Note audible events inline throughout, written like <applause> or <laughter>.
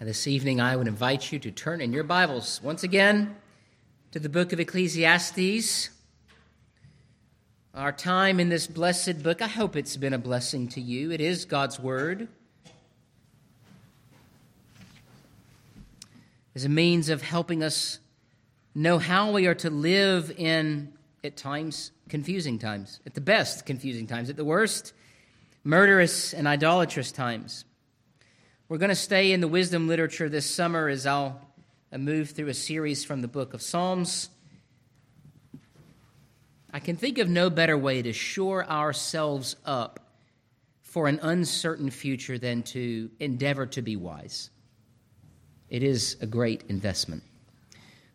This evening, I would invite you to turn in your Bibles once again to the book of Ecclesiastes. Our time in this blessed book, I hope it's been a blessing to you. It is God's Word. As a means of helping us know how we are to live in, at times, confusing times, at the best, confusing times, at the worst, murderous and idolatrous times. We're going to stay in the wisdom literature this summer as I'll move through a series from the book of Psalms. I can think of no better way to shore ourselves up for an uncertain future than to endeavor to be wise. It is a great investment.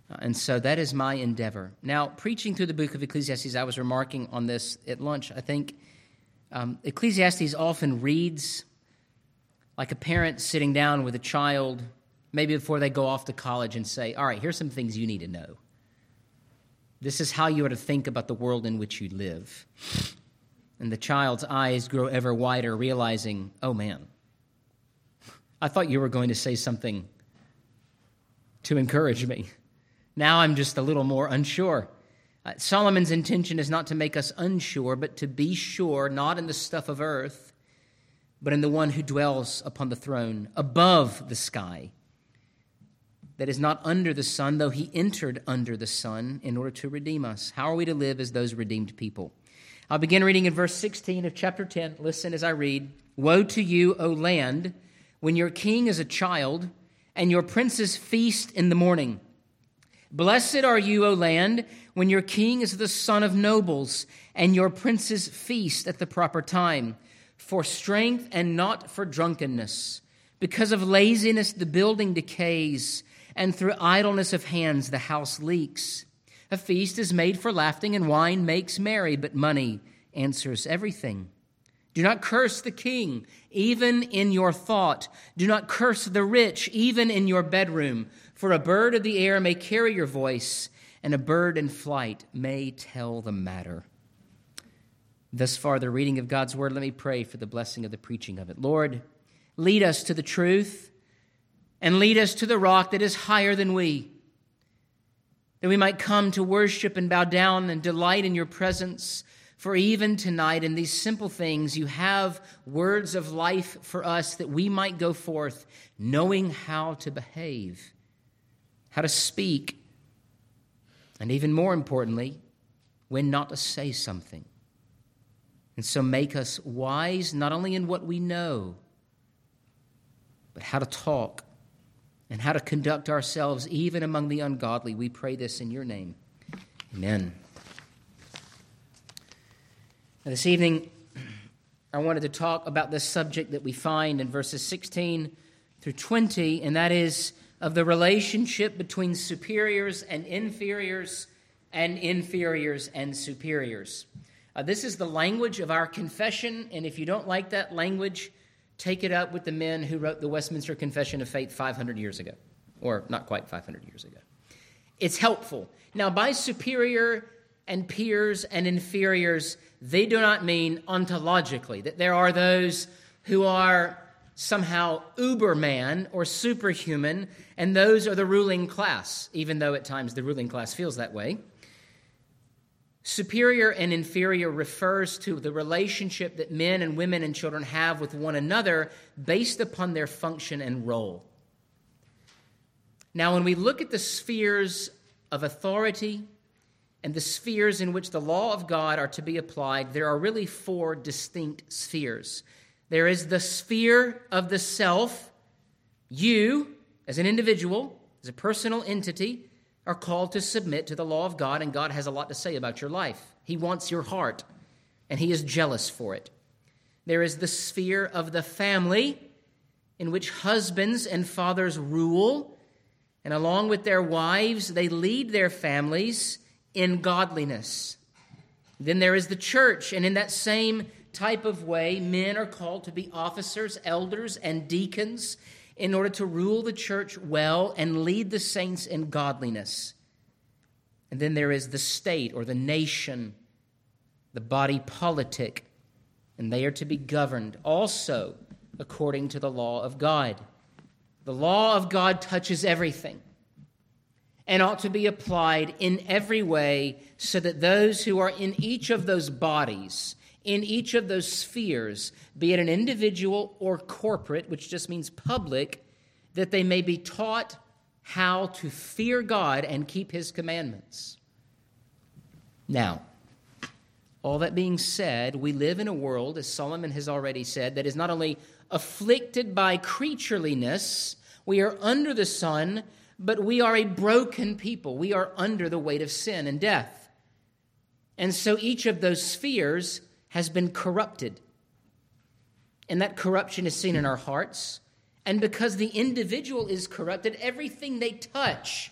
Uh, and so that is my endeavor. Now, preaching through the book of Ecclesiastes, I was remarking on this at lunch. I think um, Ecclesiastes often reads like a parent sitting down with a child, maybe before they go off to college, and say, All right, here's some things you need to know. This is how you are to think about the world in which you live. And the child's eyes grow ever wider, realizing, Oh man, I thought you were going to say something to encourage me. Now I'm just a little more unsure. Uh, Solomon's intention is not to make us unsure, but to be sure, not in the stuff of earth but in the one who dwells upon the throne above the sky, that is not under the sun, though he entered under the sun in order to redeem us. How are we to live as those redeemed people? I'll begin reading in verse 16 of chapter 10. Listen as I read Woe to you, O land, when your king is a child and your princes feast in the morning. Blessed are you, O land, when your king is the son of nobles and your princes feast at the proper time for strength and not for drunkenness. Because of laziness, the building decays, and through idleness of hands, the house leaks. A feast is made for laughing, and wine makes merry, but money answers everything. Do not curse the king, even in your thought. Do not curse the rich, even in your bedroom. For a bird of the air may carry your voice, and a bird in flight may tell the matter. Thus far, the reading of God's word, let me pray for the blessing of the preaching of it. Lord, lead us to the truth and lead us to the rock that is higher than we, that we might come to worship and bow down and delight in your presence. For even tonight, in these simple things, you have words of life for us that we might go forth knowing how to behave, how to speak, and even more importantly, when not to say something. And so make us wise not only in what we know, but how to talk and how to conduct ourselves even among the ungodly. We pray this in your name. Amen. Now, this evening, I wanted to talk about this subject that we find in verses 16 through 20, and that is of the relationship between superiors and inferiors and inferiors and superiors. Uh, this is the language of our confession, and if you don't like that language, take it up with the men who wrote the Westminster Confession of Faith 500 years ago, or not quite 500 years ago. It's helpful. Now, by superior and peers and inferiors, they do not mean ontologically, that there are those who are somehow uberman or superhuman, and those are the ruling class, even though at times the ruling class feels that way. Superior and inferior refers to the relationship that men and women and children have with one another based upon their function and role. Now, when we look at the spheres of authority and the spheres in which the law of God are to be applied, there are really four distinct spheres. There is the sphere of the self, you as an individual, as a personal entity are called to submit to the law of God, and God has a lot to say about your life. He wants your heart, and He is jealous for it. There is the sphere of the family, in which husbands and fathers rule, and along with their wives, they lead their families in godliness. Then there is the church, and in that same type of way, men are called to be officers, elders, and deacons in order to rule the church well and lead the saints in godliness. And then there is the state or the nation, the body politic, and they are to be governed also according to the law of God. The law of God touches everything and ought to be applied in every way so that those who are in each of those bodies, in each of those spheres, be it an individual or corporate, which just means public, that they may be taught how to fear God and keep his commandments. Now, all that being said, we live in a world, as Solomon has already said, that is not only afflicted by creatureliness, we are under the sun, but we are a broken people. We are under the weight of sin and death. And so each of those spheres has been corrupted. And that corruption is seen in our hearts. And because the individual is corrupted, everything they touch,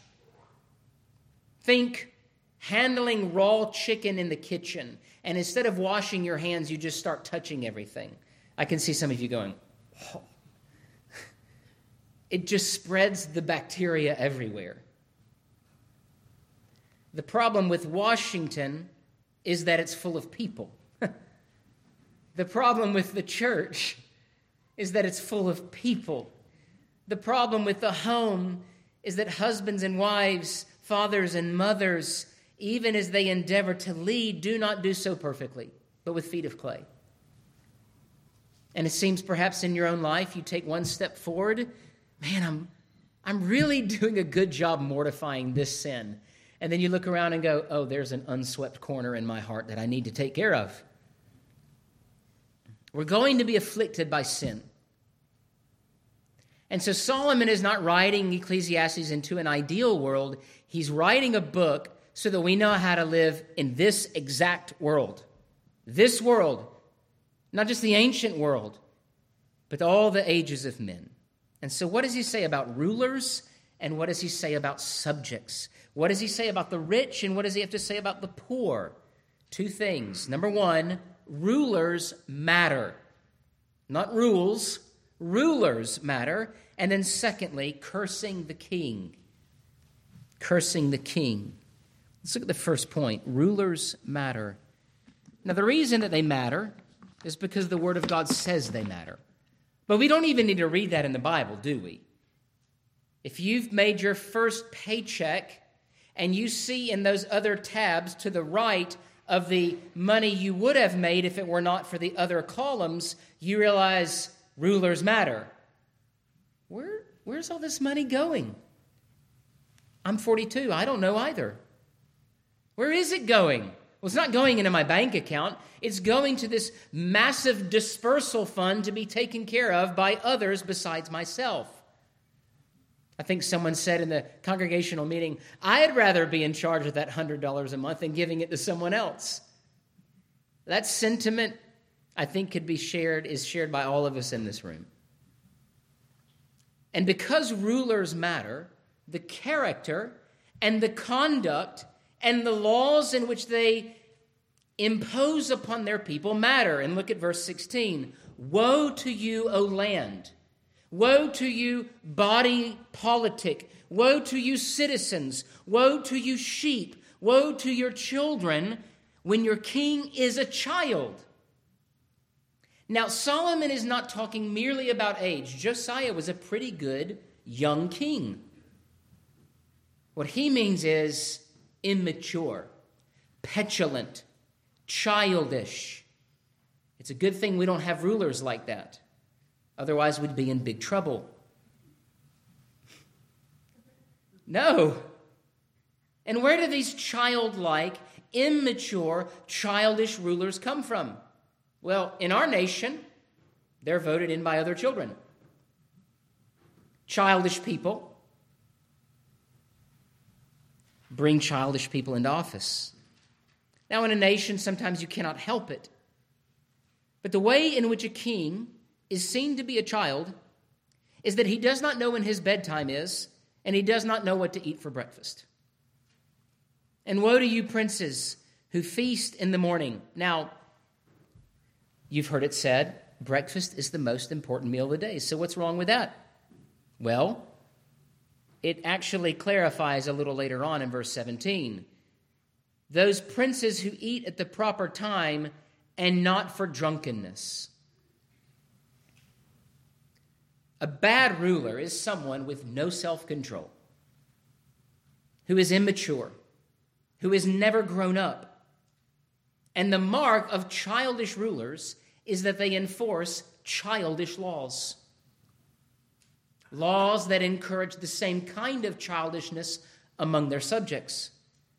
think handling raw chicken in the kitchen, and instead of washing your hands, you just start touching everything. I can see some of you going, oh. it just spreads the bacteria everywhere. The problem with Washington is that it's full of people. The problem with the church is that it's full of people. The problem with the home is that husbands and wives, fathers and mothers, even as they endeavor to lead, do not do so perfectly, but with feet of clay. And it seems perhaps in your own life you take one step forward. Man, I'm, I'm really <laughs> doing a good job mortifying this sin. And then you look around and go, oh, there's an unswept corner in my heart that I need to take care of. We're going to be afflicted by sin. And so Solomon is not writing Ecclesiastes into an ideal world. He's writing a book so that we know how to live in this exact world. This world, not just the ancient world, but all the ages of men. And so, what does he say about rulers and what does he say about subjects? What does he say about the rich and what does he have to say about the poor? Two things. Number one, rulers matter. Not rules, rulers matter. And then, secondly, cursing the king. Cursing the king. Let's look at the first point rulers matter. Now, the reason that they matter is because the Word of God says they matter. But we don't even need to read that in the Bible, do we? If you've made your first paycheck and you see in those other tabs to the right of the money you would have made if it were not for the other columns, you realize rulers matter. Where, where's all this money going? I'm 42. I don't know either. Where is it going? Well, it's not going into my bank account. It's going to this massive dispersal fund to be taken care of by others besides myself. I think someone said in the congregational meeting, I'd rather be in charge of that $100 a month than giving it to someone else. That sentiment, I think, could be shared, is shared by all of us in this room. And because rulers matter, the character and the conduct and the laws in which they impose upon their people matter. And look at verse 16 Woe to you, O land! Woe to you, body politic! Woe to you, citizens! Woe to you, sheep! Woe to your children when your king is a child! Now, Solomon is not talking merely about age. Josiah was a pretty good young king. What he means is immature, petulant, childish. It's a good thing we don't have rulers like that. Otherwise, we'd be in big trouble. No. And where do these childlike, immature, childish rulers come from? Well, in our nation, they're voted in by other children. Childish people bring childish people into office. Now, in a nation, sometimes you cannot help it. But the way in which a king is seen to be a child is that he does not know when his bedtime is, and he does not know what to eat for breakfast. And woe to you, princes, who feast in the morning. Now, you've heard it said, breakfast is the most important meal of the day. So, what's wrong with that? Well, it actually clarifies a little later on in verse 17. Those princes who eat at the proper time and not for drunkenness. A bad ruler is someone with no self control, who is immature, who has never grown up. And the mark of childish rulers is that they enforce childish laws. Laws that encourage the same kind of childishness among their subjects,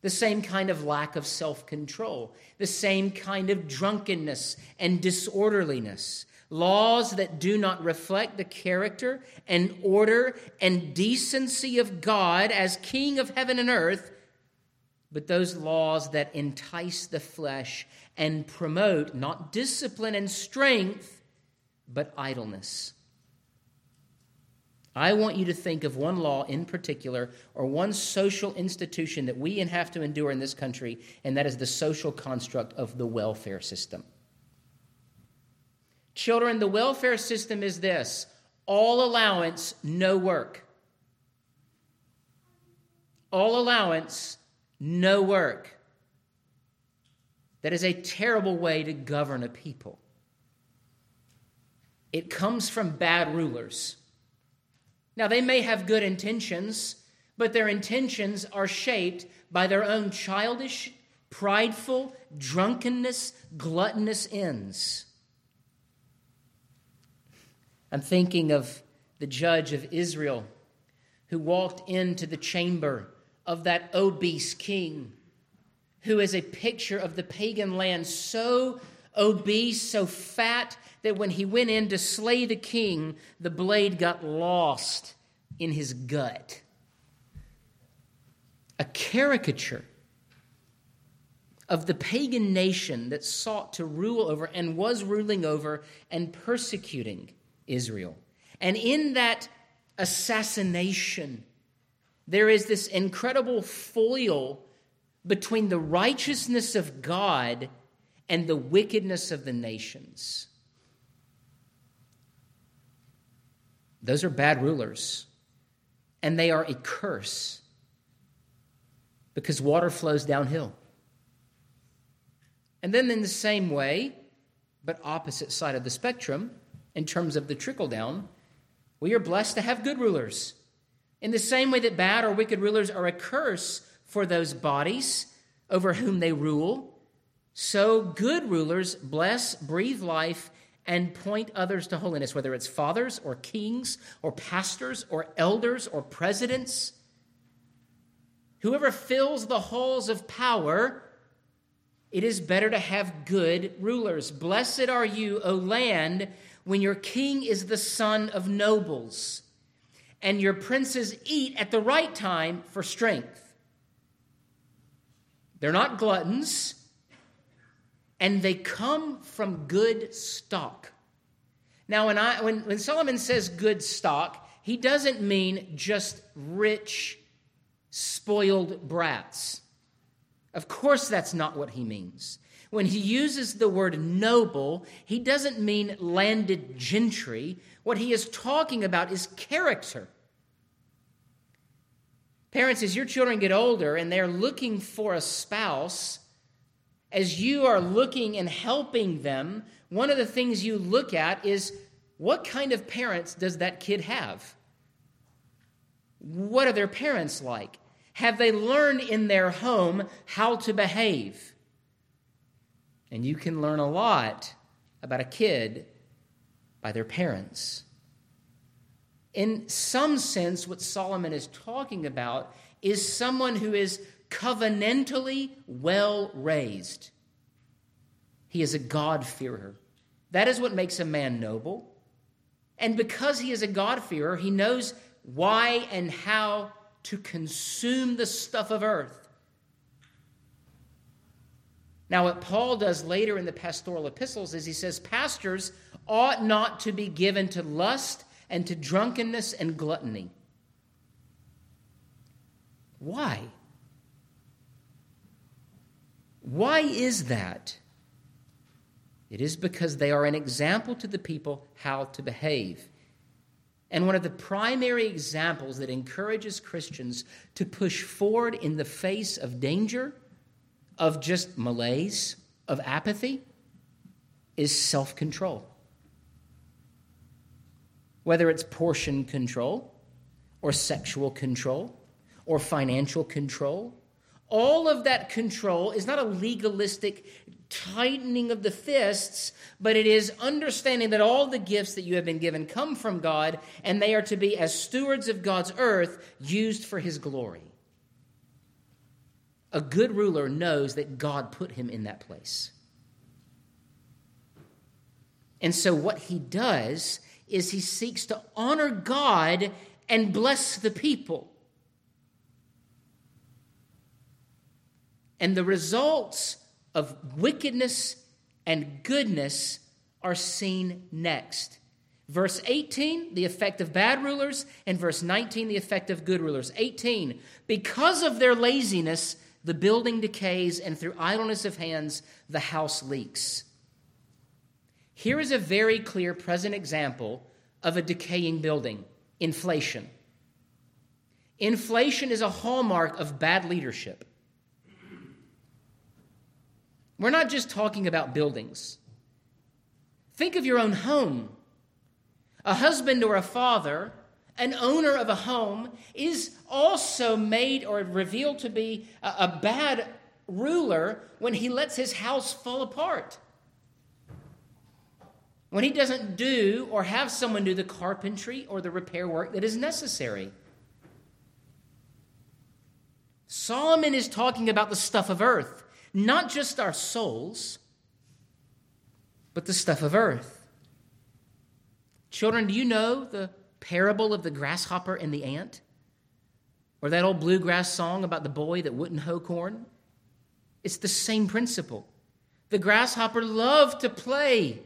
the same kind of lack of self control, the same kind of drunkenness and disorderliness. Laws that do not reflect the character and order and decency of God as King of heaven and earth, but those laws that entice the flesh and promote not discipline and strength, but idleness. I want you to think of one law in particular or one social institution that we have to endure in this country, and that is the social construct of the welfare system. Children, the welfare system is this all allowance, no work. All allowance, no work. That is a terrible way to govern a people. It comes from bad rulers. Now, they may have good intentions, but their intentions are shaped by their own childish, prideful, drunkenness, gluttonous ends. I'm thinking of the judge of Israel who walked into the chamber of that obese king, who is a picture of the pagan land so obese, so fat, that when he went in to slay the king, the blade got lost in his gut. A caricature of the pagan nation that sought to rule over and was ruling over and persecuting Israel. And in that assassination, there is this incredible foil between the righteousness of God and the wickedness of the nations. Those are bad rulers, and they are a curse because water flows downhill. And then, in the same way, but opposite side of the spectrum, in terms of the trickle down, we are blessed to have good rulers. In the same way that bad or wicked rulers are a curse for those bodies over whom they rule, so good rulers bless, breathe life, and point others to holiness, whether it's fathers or kings or pastors or elders or presidents. Whoever fills the halls of power, it is better to have good rulers. Blessed are you, O land, when your king is the son of nobles, and your princes eat at the right time for strength. They're not gluttons and they come from good stock. Now, when, I, when, when Solomon says good stock, he doesn't mean just rich, spoiled brats. Of course, that's not what he means. When he uses the word noble, he doesn't mean landed gentry. What he is talking about is character. Parents, as your children get older and they're looking for a spouse, as you are looking and helping them, one of the things you look at is what kind of parents does that kid have? What are their parents like? Have they learned in their home how to behave? And you can learn a lot about a kid by their parents. In some sense, what Solomon is talking about is someone who is covenantally well raised. He is a God-fearer. That is what makes a man noble. And because he is a God-fearer, he knows why and how to consume the stuff of earth. Now, what Paul does later in the pastoral epistles is he says, Pastors ought not to be given to lust and to drunkenness and gluttony. Why? Why is that? It is because they are an example to the people how to behave. And one of the primary examples that encourages Christians to push forward in the face of danger, of just malaise, of apathy, is self control. whether it's portion control or sexual control or financial control. All of that control is not a legalistic tightening of the fists, but it is understanding that all the gifts that you have been given come from God, and they are to be, as stewards of God's earth, used for His glory. A good ruler knows that God put him in that place. And so, what he does is he seeks to honor God and bless the people. And the results of wickedness and goodness are seen next. Verse 18, the effect of bad rulers, and verse 19, the effect of good rulers. 18, because of their laziness, the building decays, and through idleness of hands, the house leaks. Here is a very clear present example of a decaying building inflation. Inflation is a hallmark of bad leadership. We're not just talking about buildings. Think of your own home. A husband or a father, an owner of a home, is also made or revealed to be a, a bad ruler when he lets his house fall apart. When he doesn't do or have someone do the carpentry or the repair work that is necessary. Solomon is talking about the stuff of earth, not just our souls, but the stuff of earth. Children, do you know the parable of the grasshopper and the ant? Or that old bluegrass song about the boy that wouldn't hoe corn? It's the same principle. The grasshopper loved to play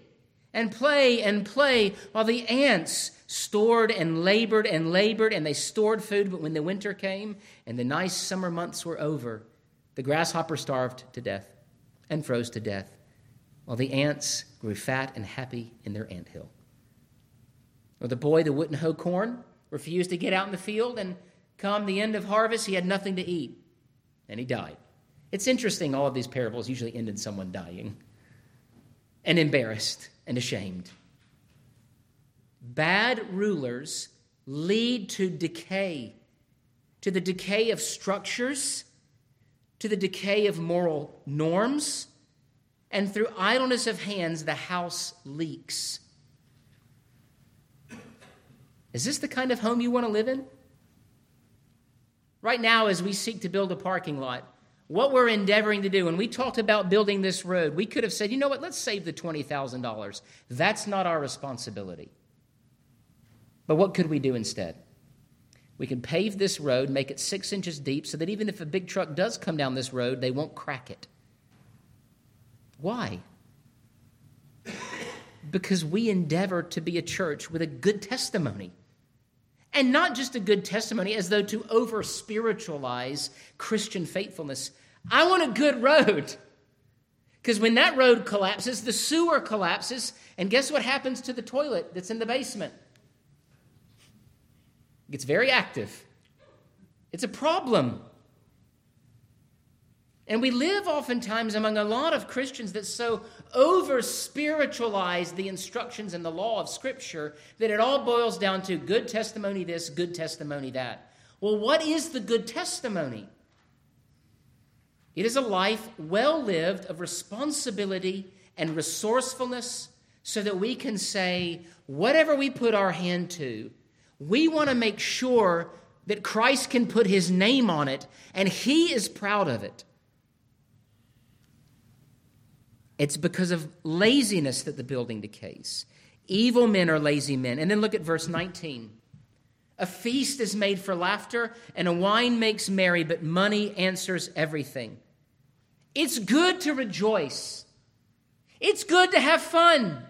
and play and play while the ants stored and labored and labored and they stored food. But when the winter came and the nice summer months were over, the grasshopper starved to death and froze to death while the ants grew fat and happy in their ant hill. Or the boy that wouldn't hoe corn refused to get out in the field and Come the end of harvest, he had nothing to eat, and he died. It's interesting, all of these parables usually end in someone dying and embarrassed and ashamed. Bad rulers lead to decay, to the decay of structures, to the decay of moral norms, and through idleness of hands, the house leaks. Is this the kind of home you want to live in? Right now, as we seek to build a parking lot, what we're endeavoring to do, when we talked about building this road, we could have said, you know what, let's save the $20,000. That's not our responsibility. But what could we do instead? We can pave this road, make it six inches deep, so that even if a big truck does come down this road, they won't crack it. Why? Because we endeavor to be a church with a good testimony. And not just a good testimony as though to over spiritualize Christian faithfulness. I want a good road. Because when that road collapses, the sewer collapses, and guess what happens to the toilet that's in the basement? It gets very active. It's a problem. And we live oftentimes among a lot of Christians that so over spiritualize the instructions and the law of Scripture that it all boils down to good testimony this, good testimony that. Well, what is the good testimony? It is a life well lived of responsibility and resourcefulness so that we can say, whatever we put our hand to, we want to make sure that Christ can put his name on it and he is proud of it. It's because of laziness that the building decays. Evil men are lazy men. And then look at verse 19. A feast is made for laughter, and a wine makes merry, but money answers everything. It's good to rejoice, it's good to have fun.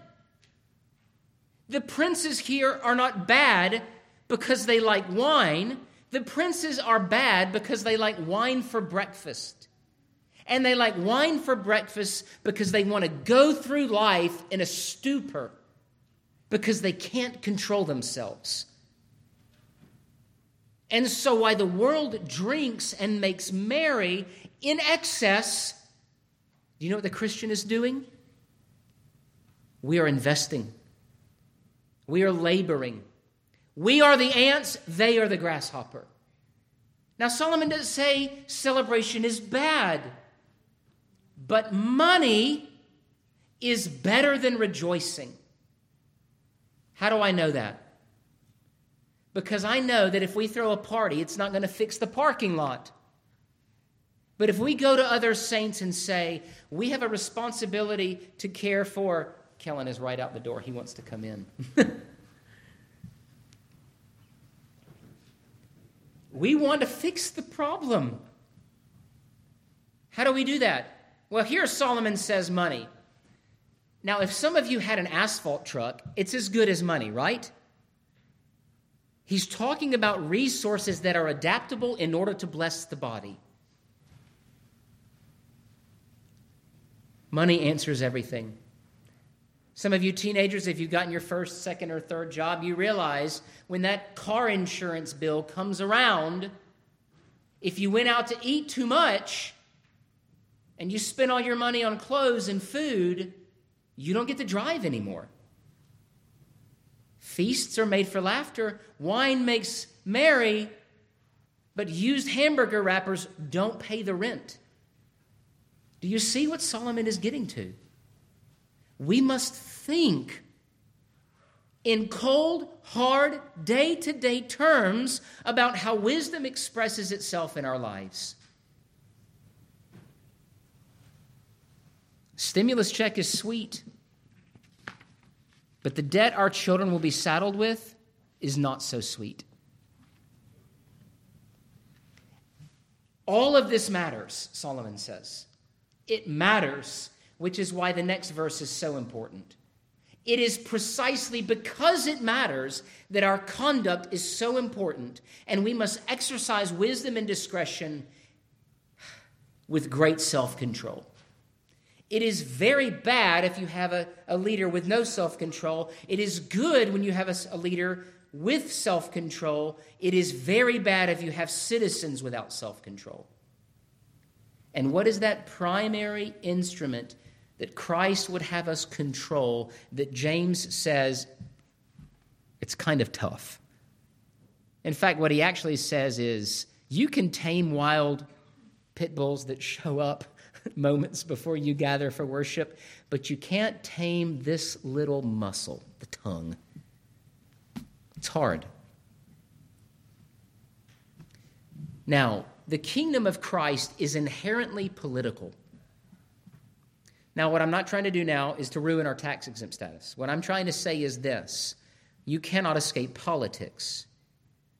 The princes here are not bad because they like wine. The princes are bad because they like wine for breakfast and they like wine for breakfast because they want to go through life in a stupor because they can't control themselves. And so, why the world drinks and makes merry in excess, do you know what the Christian is doing? We are investing, we are laboring, We are the ants, they are the grasshopper. Now, Solomon doesn't say celebration is bad, but money is better than rejoicing. How do I know that? Because I know that if we throw a party, it's not going to fix the parking lot. But if we go to other saints and say, we have a responsibility to care for, Kellen is right out the door. He wants to come in. <laughs> we want to fix the problem. How do we do that? Well, here Solomon says money. Now, if some of you had an asphalt truck, it's as good as money, right? He's talking about resources that are adaptable in order to bless the body. Money answers everything. Some of you teenagers, if you've gotten your first, second, or third job, you realize when that car insurance bill comes around, if you went out to eat too much and you spend all your money on clothes and food, you don't get to drive anymore. Feasts are made for laughter, wine makes merry, but used hamburger wrappers don't pay the rent. Do you see what Solomon is getting to? We must think in cold, hard, day to day terms about how wisdom expresses itself in our lives. Stimulus check is sweet, but the debt our children will be saddled with is not so sweet. All of this matters, Solomon says. It matters, which is why the next verse is so important. It is precisely because it matters that our conduct is so important, and we must exercise wisdom and discretion with great self control. It is very bad if you have a, a leader with no self control. It is good when you have a, a leader with self control. It is very bad if you have citizens without self control. And what is that primary instrument that Christ would have us control that James says it's kind of tough? In fact, what he actually says is you can tame wild pit bulls that show up <laughs> moments before you gather for worship, but you can't tame this little muscle, the tongue. It's hard. Now, the kingdom of Christ is inherently political. Now, what I'm not trying to do now is to ruin our tax exempt status. What I'm trying to say is this you cannot escape politics.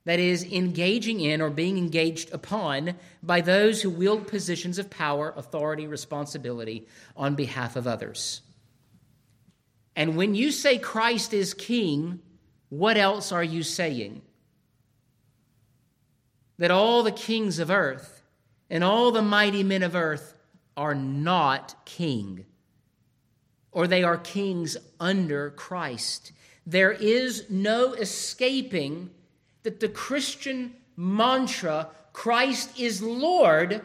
That is, engaging in or being engaged upon by those who wield positions of power, authority, responsibility on behalf of others. And when you say Christ is king, what else are you saying? that all the kings of earth and all the mighty men of earth are not king, or they are kings under Christ. There is no escaping that the Christian mantra, Christ is Lord,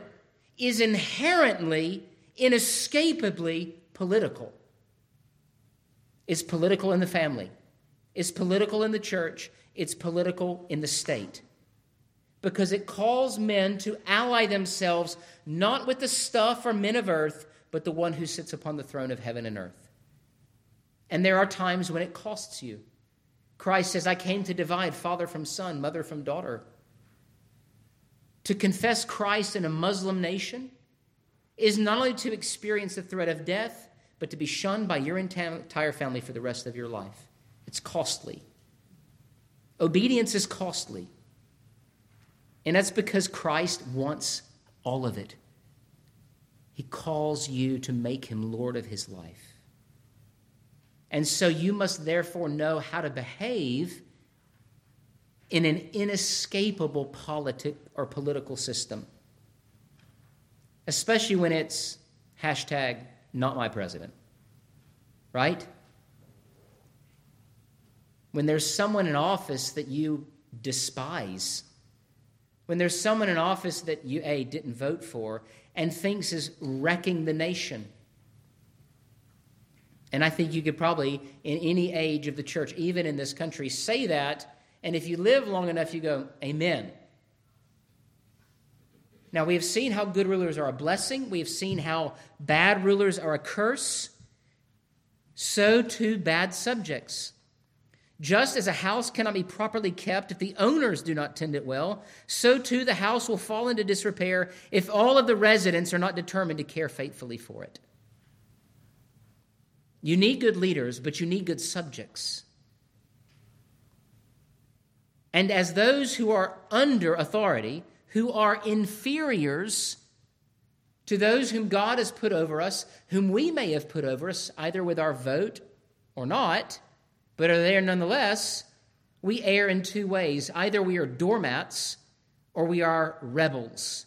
is inherently, inescapably political. It's political in the family, it's political in the church, it's political in the state because it calls men to ally themselves not with the stuff or men of earth, but the one who sits upon the throne of heaven and earth. And there are times when it costs you. Christ says, I came to divide father from son, mother from daughter. To confess Christ in a Muslim nation is not only to experience the threat of death, but to be shunned by your entire family for the rest of your life. It's costly. Obedience is costly. And that's because Christ wants all of it. He calls you to make him Lord of his life. And so you must therefore know how to behave in an inescapable politic or political system, especially when it's hashtag not my president, right? When there's someone in office that you despise when there's someone in office that you, A, didn't vote for and thinks is wrecking the nation. And I think you could probably, in any age of the church, even in this country, say that And if you live long enough, you go, Amen. Now, we have seen how good rulers are a blessing, we have seen how bad rulers are a curse. So, too, bad subjects. Just as a house cannot be properly kept if the owners do not tend it well, so too the house will fall into disrepair if all of the residents are not determined to care faithfully for it. You need good leaders, but you need good subjects. And as those who are under authority, who are inferiors to those whom God has put over us, whom we may have put over us, either with our vote or not, but are there nonetheless, we err in two ways. Either we are doormats or we are rebels.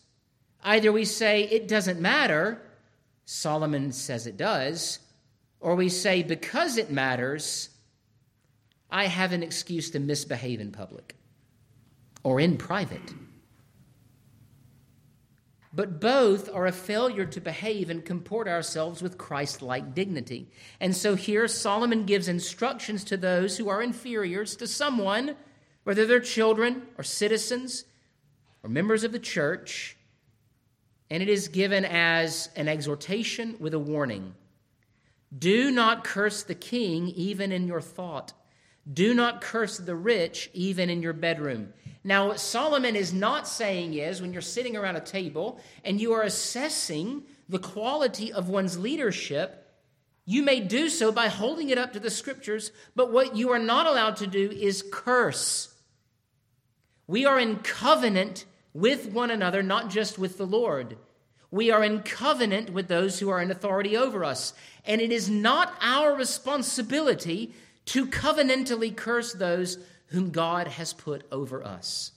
Either we say it doesn't matter, Solomon says it does, or we say because it matters, I have an excuse to misbehave in public or in private but both are a failure to behave and comport ourselves with Christ like dignity. And so here Solomon gives instructions to those who are inferiors to someone, whether they're children or citizens or members of the church, and it is given as an exhortation with a warning. Do not curse the king even in your thought. Do not curse the rich even in your bedroom. Now, what Solomon is not saying is when you're sitting around a table and you are assessing the quality of one's leadership, you may do so by holding it up to the scriptures, but what you are not allowed to do is curse. We are in covenant with one another, not just with the Lord. We are in covenant with those who are in authority over us. And it is not our responsibility to covenantally curse those whom God has put over us,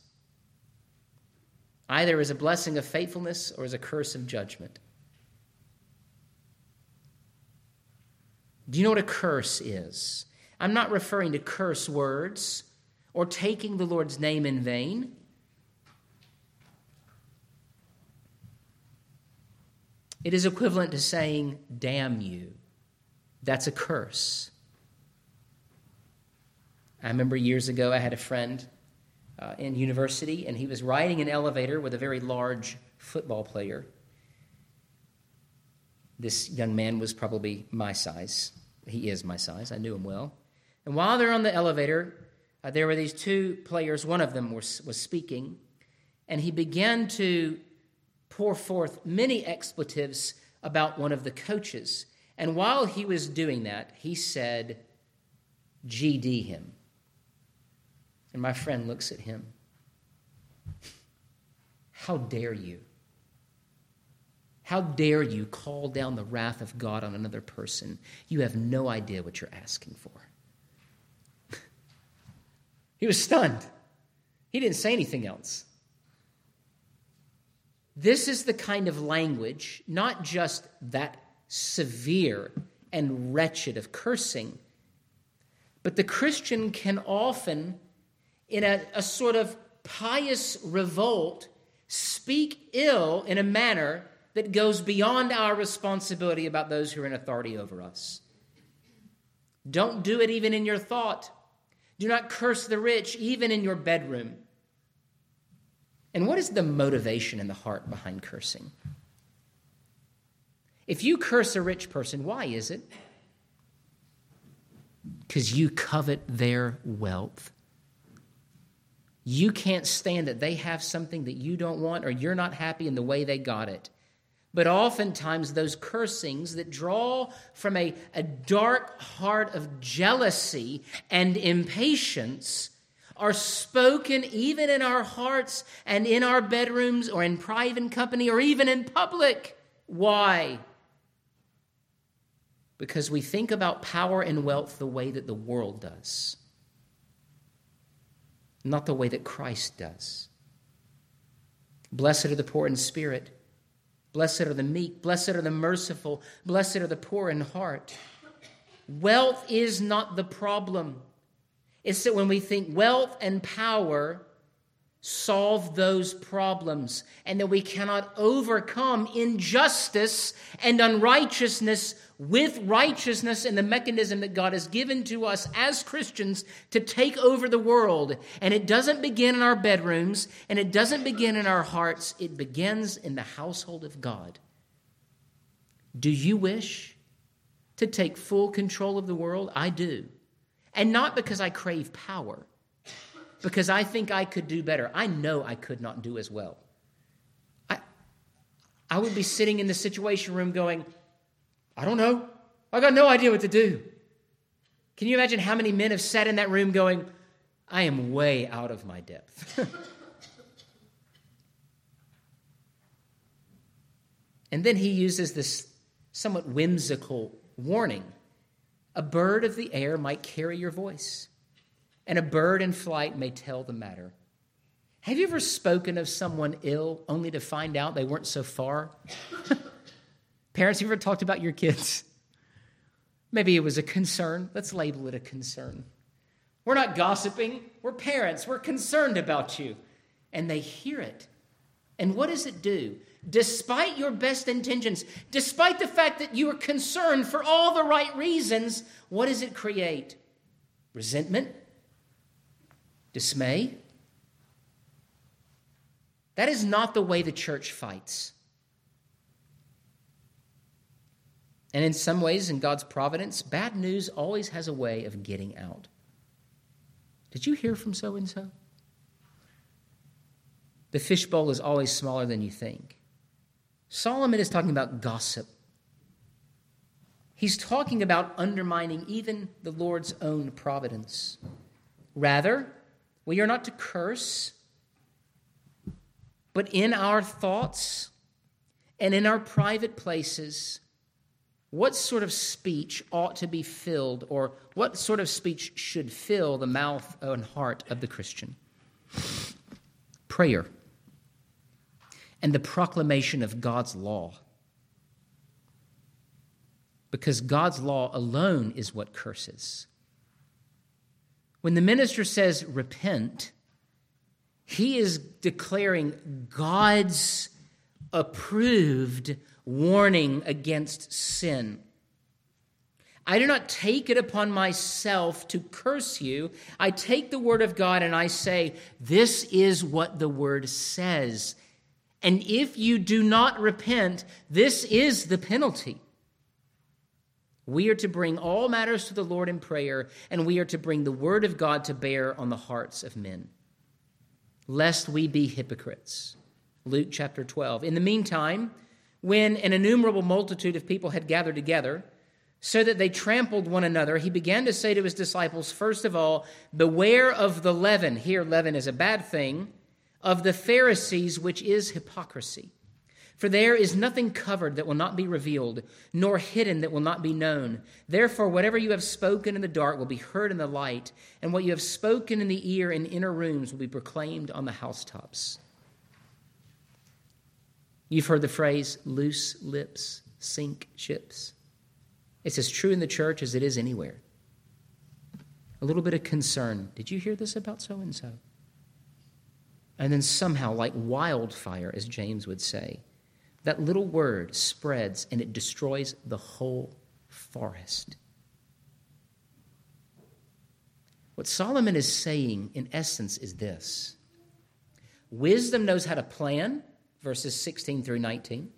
either as a blessing of faithfulness or as a curse of judgment. Do you know what a curse is? I'm not referring to curse words or taking the Lord's name in vain. It is equivalent to saying, damn you. That's a curse. I remember years ago, I had a friend uh, in university, and he was riding an elevator with a very large football player. This young man was probably my size. He is my size. I knew him well. And while they're on the elevator, uh, there were these two players. One of them was, was speaking, and he began to pour forth many expletives about one of the coaches. And while he was doing that, he said, GD him. And my friend looks at him. How dare you? How dare you call down the wrath of God on another person? You have no idea what you're asking for. <laughs> he was stunned. He didn't say anything else. This is the kind of language, not just that severe and wretched of cursing, but the Christian can often in a, a sort of pious revolt, speak ill in a manner that goes beyond our responsibility about those who are in authority over us. Don't do it even in your thought. Do not curse the rich, even in your bedroom. And what is the motivation in the heart behind cursing? If you curse a rich person, why is it? Because you covet their wealth. You can't stand that they have something that you don't want or you're not happy in the way they got it. But oftentimes, those cursings that draw from a, a dark heart of jealousy and impatience are spoken even in our hearts and in our bedrooms or in private company or even in public. Why? Because we think about power and wealth the way that the world does not the way that Christ does. Blessed are the poor in spirit. Blessed are the meek. Blessed are the merciful. Blessed are the poor in heart. Wealth is not the problem. It's that when we think wealth and power solve those problems and that we cannot overcome injustice and unrighteousness with righteousness and the mechanism that God has given to us as Christians to take over the world. And it doesn't begin in our bedrooms and it doesn't begin in our hearts, it begins in the household of God. Do you wish to take full control of the world? I do. And not because I crave power because I think I could do better. I know I could not do as well. I, I would be sitting in the situation room going, I don't know. I got no idea what to do. Can you imagine how many men have sat in that room going, I am way out of my depth? <laughs> and then he uses this somewhat whimsical warning a bird of the air might carry your voice and a bird in flight may tell the matter. Have you ever spoken of someone ill only to find out they weren't so far? <laughs> Parents, have you ever talked about your kids? Maybe it was a concern. Let's label it a concern. We're not gossiping, we're parents. We're concerned about you. And they hear it. And what does it do? Despite your best intentions, despite the fact that you are concerned for all the right reasons, what does it create? Resentment, dismay. That is not the way the church fights. And in some ways, in God's providence, bad news always has a way of getting out. Did you hear from so and so? The fishbowl is always smaller than you think. Solomon is talking about gossip. He's talking about undermining even the Lord's own providence. Rather, we are not to curse, but in our thoughts and in our private places, what sort of speech ought to be filled, or what sort of speech should fill the mouth and heart of the Christian? Prayer and the proclamation of God's law. Because God's law alone is what curses. When the minister says repent, he is declaring God's approved warning against sin. I do not take it upon myself to curse you. I take the word of God and I say, This is what the word says. And if you do not repent, this is the penalty. We are to bring all matters to the Lord in prayer, and we are to bring the word of God to bear on the hearts of men, lest we be hypocrites. Luke chapter 12. In the meantime, when an innumerable multitude of people had gathered together, so that they trampled one another, he began to say to his disciples, first of all, Beware of the leaven. Here, leaven is a bad thing, of the Pharisees, which is hypocrisy. For there is nothing covered that will not be revealed, nor hidden that will not be known. Therefore, whatever you have spoken in the dark will be heard in the light, and what you have spoken in the ear in inner rooms will be proclaimed on the housetops. You've heard the phrase, loose lips sink ships. It's as true in the church as it is anywhere. A little bit of concern. Did you hear this about so and so? And then somehow, like wildfire, as James would say, that little word spreads and it destroys the whole forest. What Solomon is saying, in essence, is this Wisdom knows how to plan, verses 16 through 19,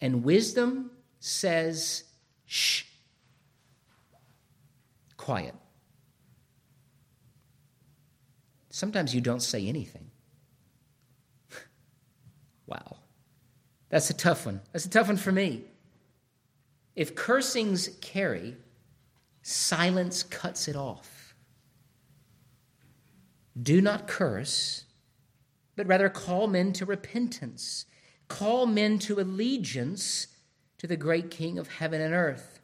and wisdom says, shh, quiet. Sometimes you don't say anything. <laughs> wow. That's a tough one. That's a tough one for me. If cursings carry, silence cuts it off. Do not curse, but rather call men to repentance. Call men to allegiance to the great King of heaven and earth.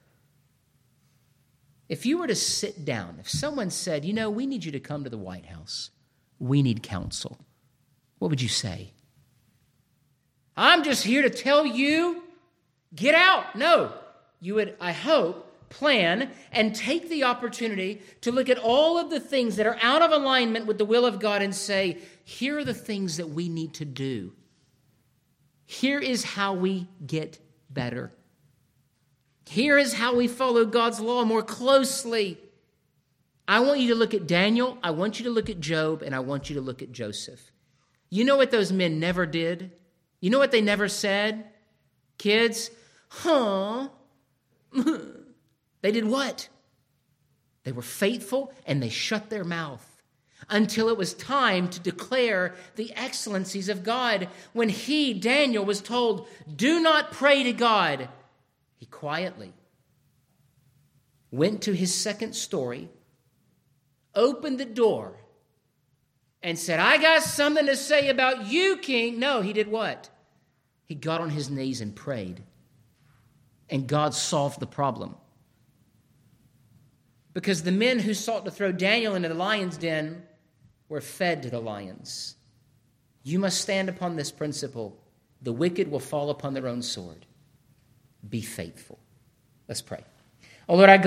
If you were to sit down, if someone said, You know, we need you to come to the White House, we need counsel, what would you say? I'm just here to tell you, get out. No, you would, I hope, plan and take the opportunity to look at all of the things that are out of alignment with the will of God and say, here are the things that we need to do. Here is how we get better. Here is how we follow God's law more closely. I want you to look at Daniel, I want you to look at Job, and I want you to look at Joseph. You know what those men never did? You know what they never said? Kids, huh? <laughs> they did what? They were faithful and they shut their mouth until it was time to declare the excellencies of God. When he, Daniel, was told, Do not pray to God, he quietly went to his second story, opened the door, and said, I got something to say about you, king. No, he did what? He got on his knees and prayed, and God solved the problem. Because the men who sought to throw Daniel into the lion's den were fed to the lions. You must stand upon this principle the wicked will fall upon their own sword. Be faithful. Let's pray. Oh Lord our God,